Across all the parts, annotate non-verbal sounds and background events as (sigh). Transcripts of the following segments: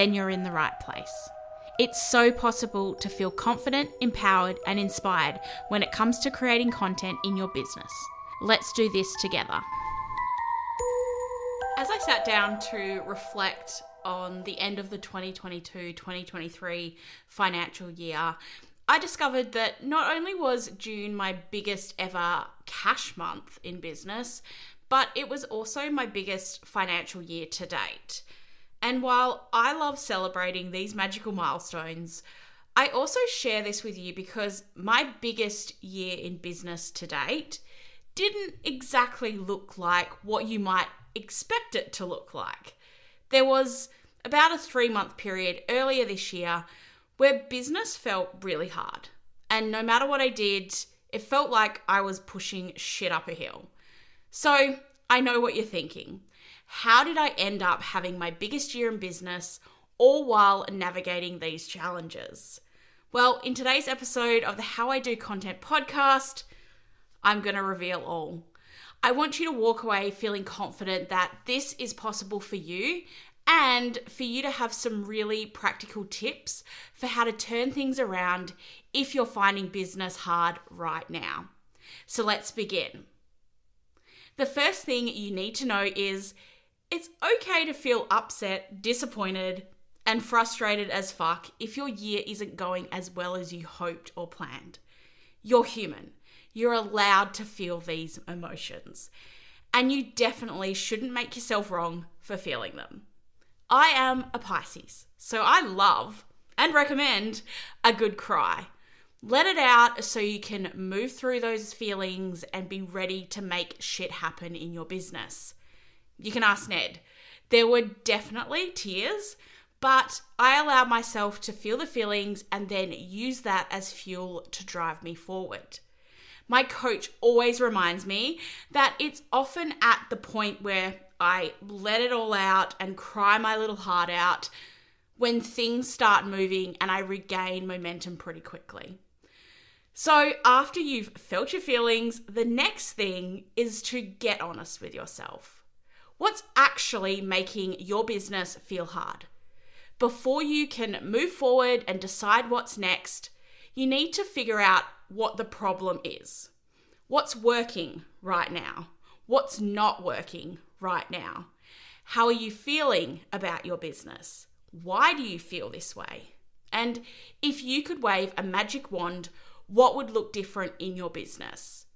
then you're in the right place. It's so possible to feel confident, empowered, and inspired when it comes to creating content in your business. Let's do this together. As I sat down to reflect on the end of the 2022 2023 financial year, I discovered that not only was June my biggest ever cash month in business, but it was also my biggest financial year to date. And while I love celebrating these magical milestones, I also share this with you because my biggest year in business to date didn't exactly look like what you might expect it to look like. There was about a three month period earlier this year where business felt really hard. And no matter what I did, it felt like I was pushing shit up a hill. So I know what you're thinking. How did I end up having my biggest year in business all while navigating these challenges? Well, in today's episode of the How I Do Content podcast, I'm going to reveal all. I want you to walk away feeling confident that this is possible for you and for you to have some really practical tips for how to turn things around if you're finding business hard right now. So let's begin. The first thing you need to know is it's okay to feel upset, disappointed, and frustrated as fuck if your year isn't going as well as you hoped or planned. You're human. You're allowed to feel these emotions. And you definitely shouldn't make yourself wrong for feeling them. I am a Pisces, so I love and recommend a good cry. Let it out so you can move through those feelings and be ready to make shit happen in your business. You can ask Ned. There were definitely tears, but I allowed myself to feel the feelings and then use that as fuel to drive me forward. My coach always reminds me that it's often at the point where I let it all out and cry my little heart out when things start moving and I regain momentum pretty quickly. So, after you've felt your feelings, the next thing is to get honest with yourself. What's actually making your business feel hard? Before you can move forward and decide what's next, you need to figure out what the problem is. What's working right now? What's not working right now? How are you feeling about your business? Why do you feel this way? And if you could wave a magic wand, what would look different in your business?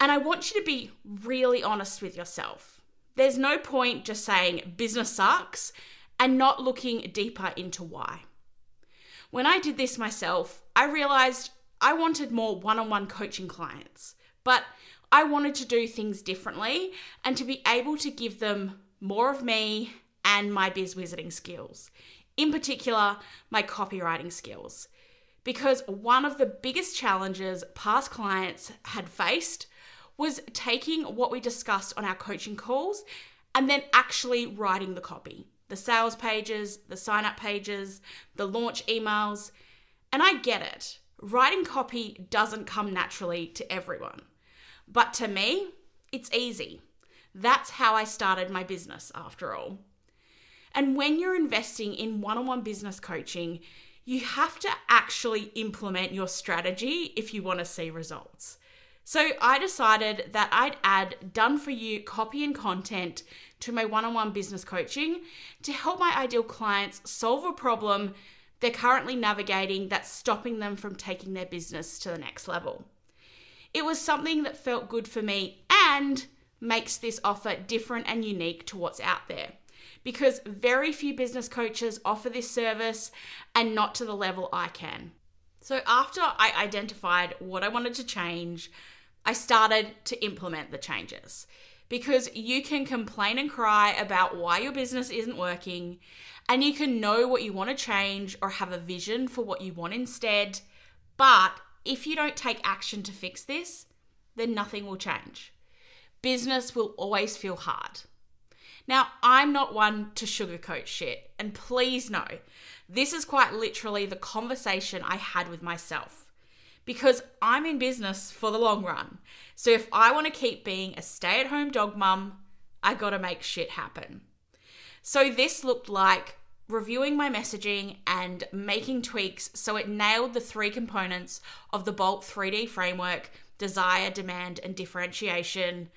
And I want you to be really honest with yourself. There's no point just saying business sucks and not looking deeper into why. When I did this myself, I realized I wanted more one on one coaching clients, but I wanted to do things differently and to be able to give them more of me and my biz wizarding skills. In particular, my copywriting skills. Because one of the biggest challenges past clients had faced was taking what we discussed on our coaching calls and then actually writing the copy the sales pages, the sign up pages, the launch emails. And I get it. Writing copy doesn't come naturally to everyone. But to me, it's easy. That's how I started my business, after all. And when you're investing in one on one business coaching, you have to actually implement your strategy if you want to see results. So I decided that I'd add done for you copy and content to my one on one business coaching to help my ideal clients solve a problem they're currently navigating that's stopping them from taking their business to the next level. It was something that felt good for me and makes this offer different and unique to what's out there because very few business coaches offer this service and not to the level I can. So, after I identified what I wanted to change, I started to implement the changes because you can complain and cry about why your business isn't working, and you can know what you want to change or have a vision for what you want instead. But if you don't take action to fix this, then nothing will change. Business will always feel hard. Now, I'm not one to sugarcoat shit, and please know, this is quite literally the conversation I had with myself because I'm in business for the long run. So if I want to keep being a stay at home dog mum, I got to make shit happen. So this looked like reviewing my messaging and making tweaks so it nailed the three components of the Bolt 3D framework desire, demand, and differentiation,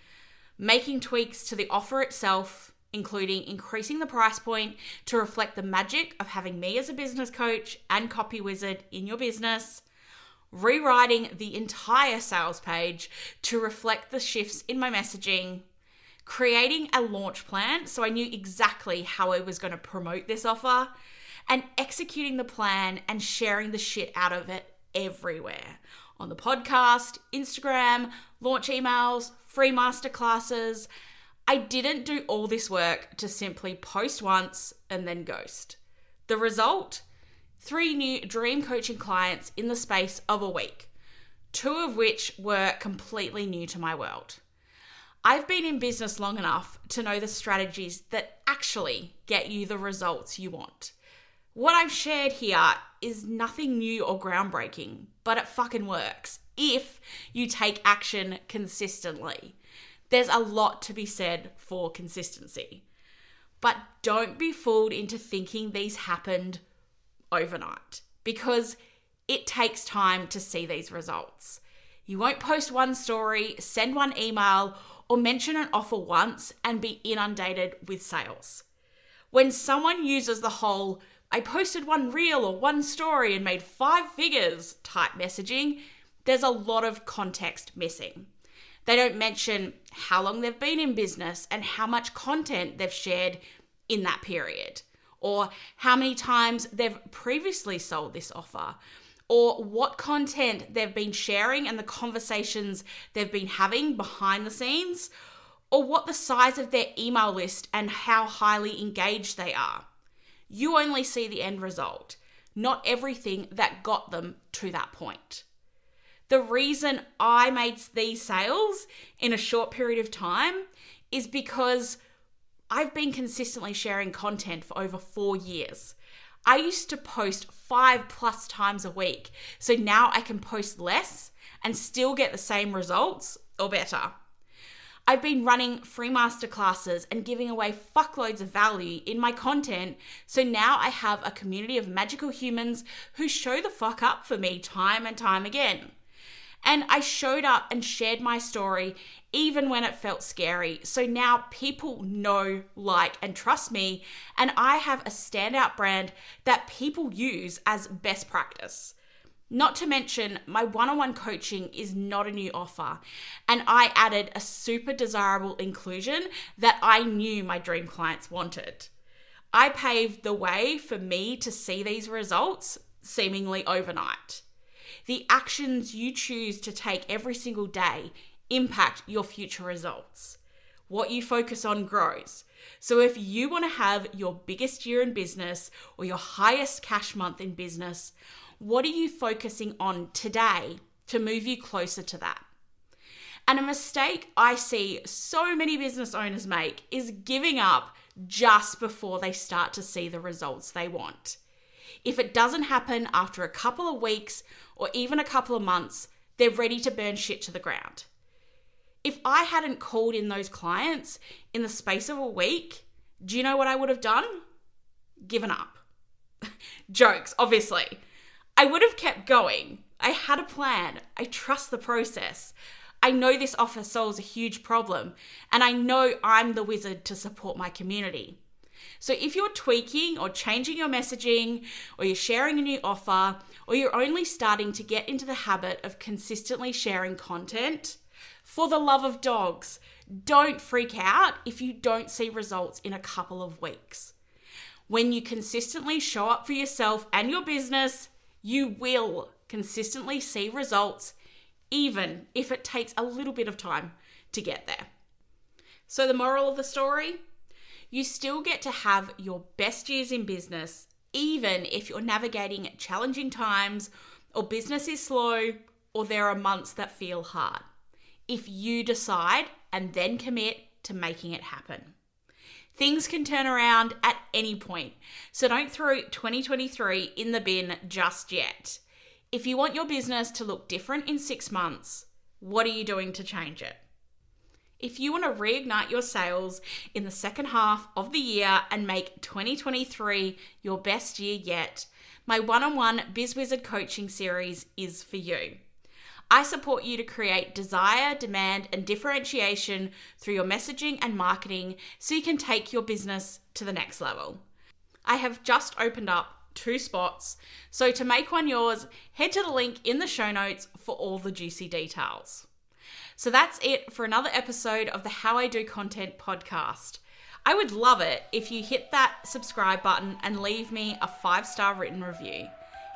making tweaks to the offer itself, including increasing the price point to reflect the magic of having me as a business coach and copy wizard in your business rewriting the entire sales page to reflect the shifts in my messaging, creating a launch plan so I knew exactly how I was going to promote this offer, and executing the plan and sharing the shit out of it everywhere on the podcast, Instagram, launch emails, free masterclasses. I didn't do all this work to simply post once and then ghost. The result? Three new dream coaching clients in the space of a week, two of which were completely new to my world. I've been in business long enough to know the strategies that actually get you the results you want. What I've shared here is nothing new or groundbreaking, but it fucking works if you take action consistently. There's a lot to be said for consistency. But don't be fooled into thinking these happened overnight because it takes time to see these results. You won't post one story, send one email, or mention an offer once and be inundated with sales. When someone uses the whole, I posted one reel or one story and made five figures type messaging, there's a lot of context missing. They don't mention how long they've been in business and how much content they've shared in that period or how many times they've previously sold this offer, or what content they've been sharing and the conversations they've been having behind the scenes, or what the size of their email list and how highly engaged they are. You only see the end result, not everything that got them to that point. The reason I made these sales in a short period of time is because I've been consistently sharing content for over four years. I used to post five plus times a week, so now I can post less and still get the same results or better. I've been running free masterclasses and giving away fuckloads of value in my content, so now I have a community of magical humans who show the fuck up for me time and time again. And I showed up and shared my story even when it felt scary. So now people know, like, and trust me. And I have a standout brand that people use as best practice. Not to mention, my one on one coaching is not a new offer, and I added a super desirable inclusion that I knew my dream clients wanted. I paved the way for me to see these results seemingly overnight. The actions you choose to take every single day impact your future results. What you focus on grows. So, if you want to have your biggest year in business or your highest cash month in business, what are you focusing on today to move you closer to that? And a mistake I see so many business owners make is giving up just before they start to see the results they want. If it doesn't happen after a couple of weeks or even a couple of months, they're ready to burn shit to the ground. If I hadn't called in those clients in the space of a week, do you know what I would have done? Given up. (laughs) Jokes, obviously. I would have kept going. I had a plan. I trust the process. I know this offer solves a huge problem, and I know I'm the wizard to support my community. So if you're tweaking or changing your messaging, or you're sharing a new offer, or you're only starting to get into the habit of consistently sharing content, for the love of dogs, don't freak out if you don't see results in a couple of weeks. When you consistently show up for yourself and your business, you will consistently see results, even if it takes a little bit of time to get there. So, the moral of the story you still get to have your best years in business, even if you're navigating challenging times, or business is slow, or there are months that feel hard. If you decide and then commit to making it happen. Things can turn around at any point, so don't throw 2023 in the bin just yet. If you want your business to look different in six months, what are you doing to change it? If you want to reignite your sales in the second half of the year and make 2023 your best year yet, my one on one BizWizard coaching series is for you. I support you to create desire, demand, and differentiation through your messaging and marketing so you can take your business to the next level. I have just opened up two spots, so to make one yours, head to the link in the show notes for all the juicy details. So that's it for another episode of the How I Do Content podcast. I would love it if you hit that subscribe button and leave me a five star written review.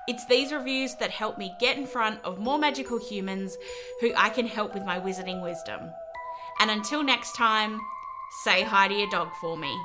It's these reviews that help me get in front of more magical humans who I can help with my wizarding wisdom. And until next time, say hi to your dog for me.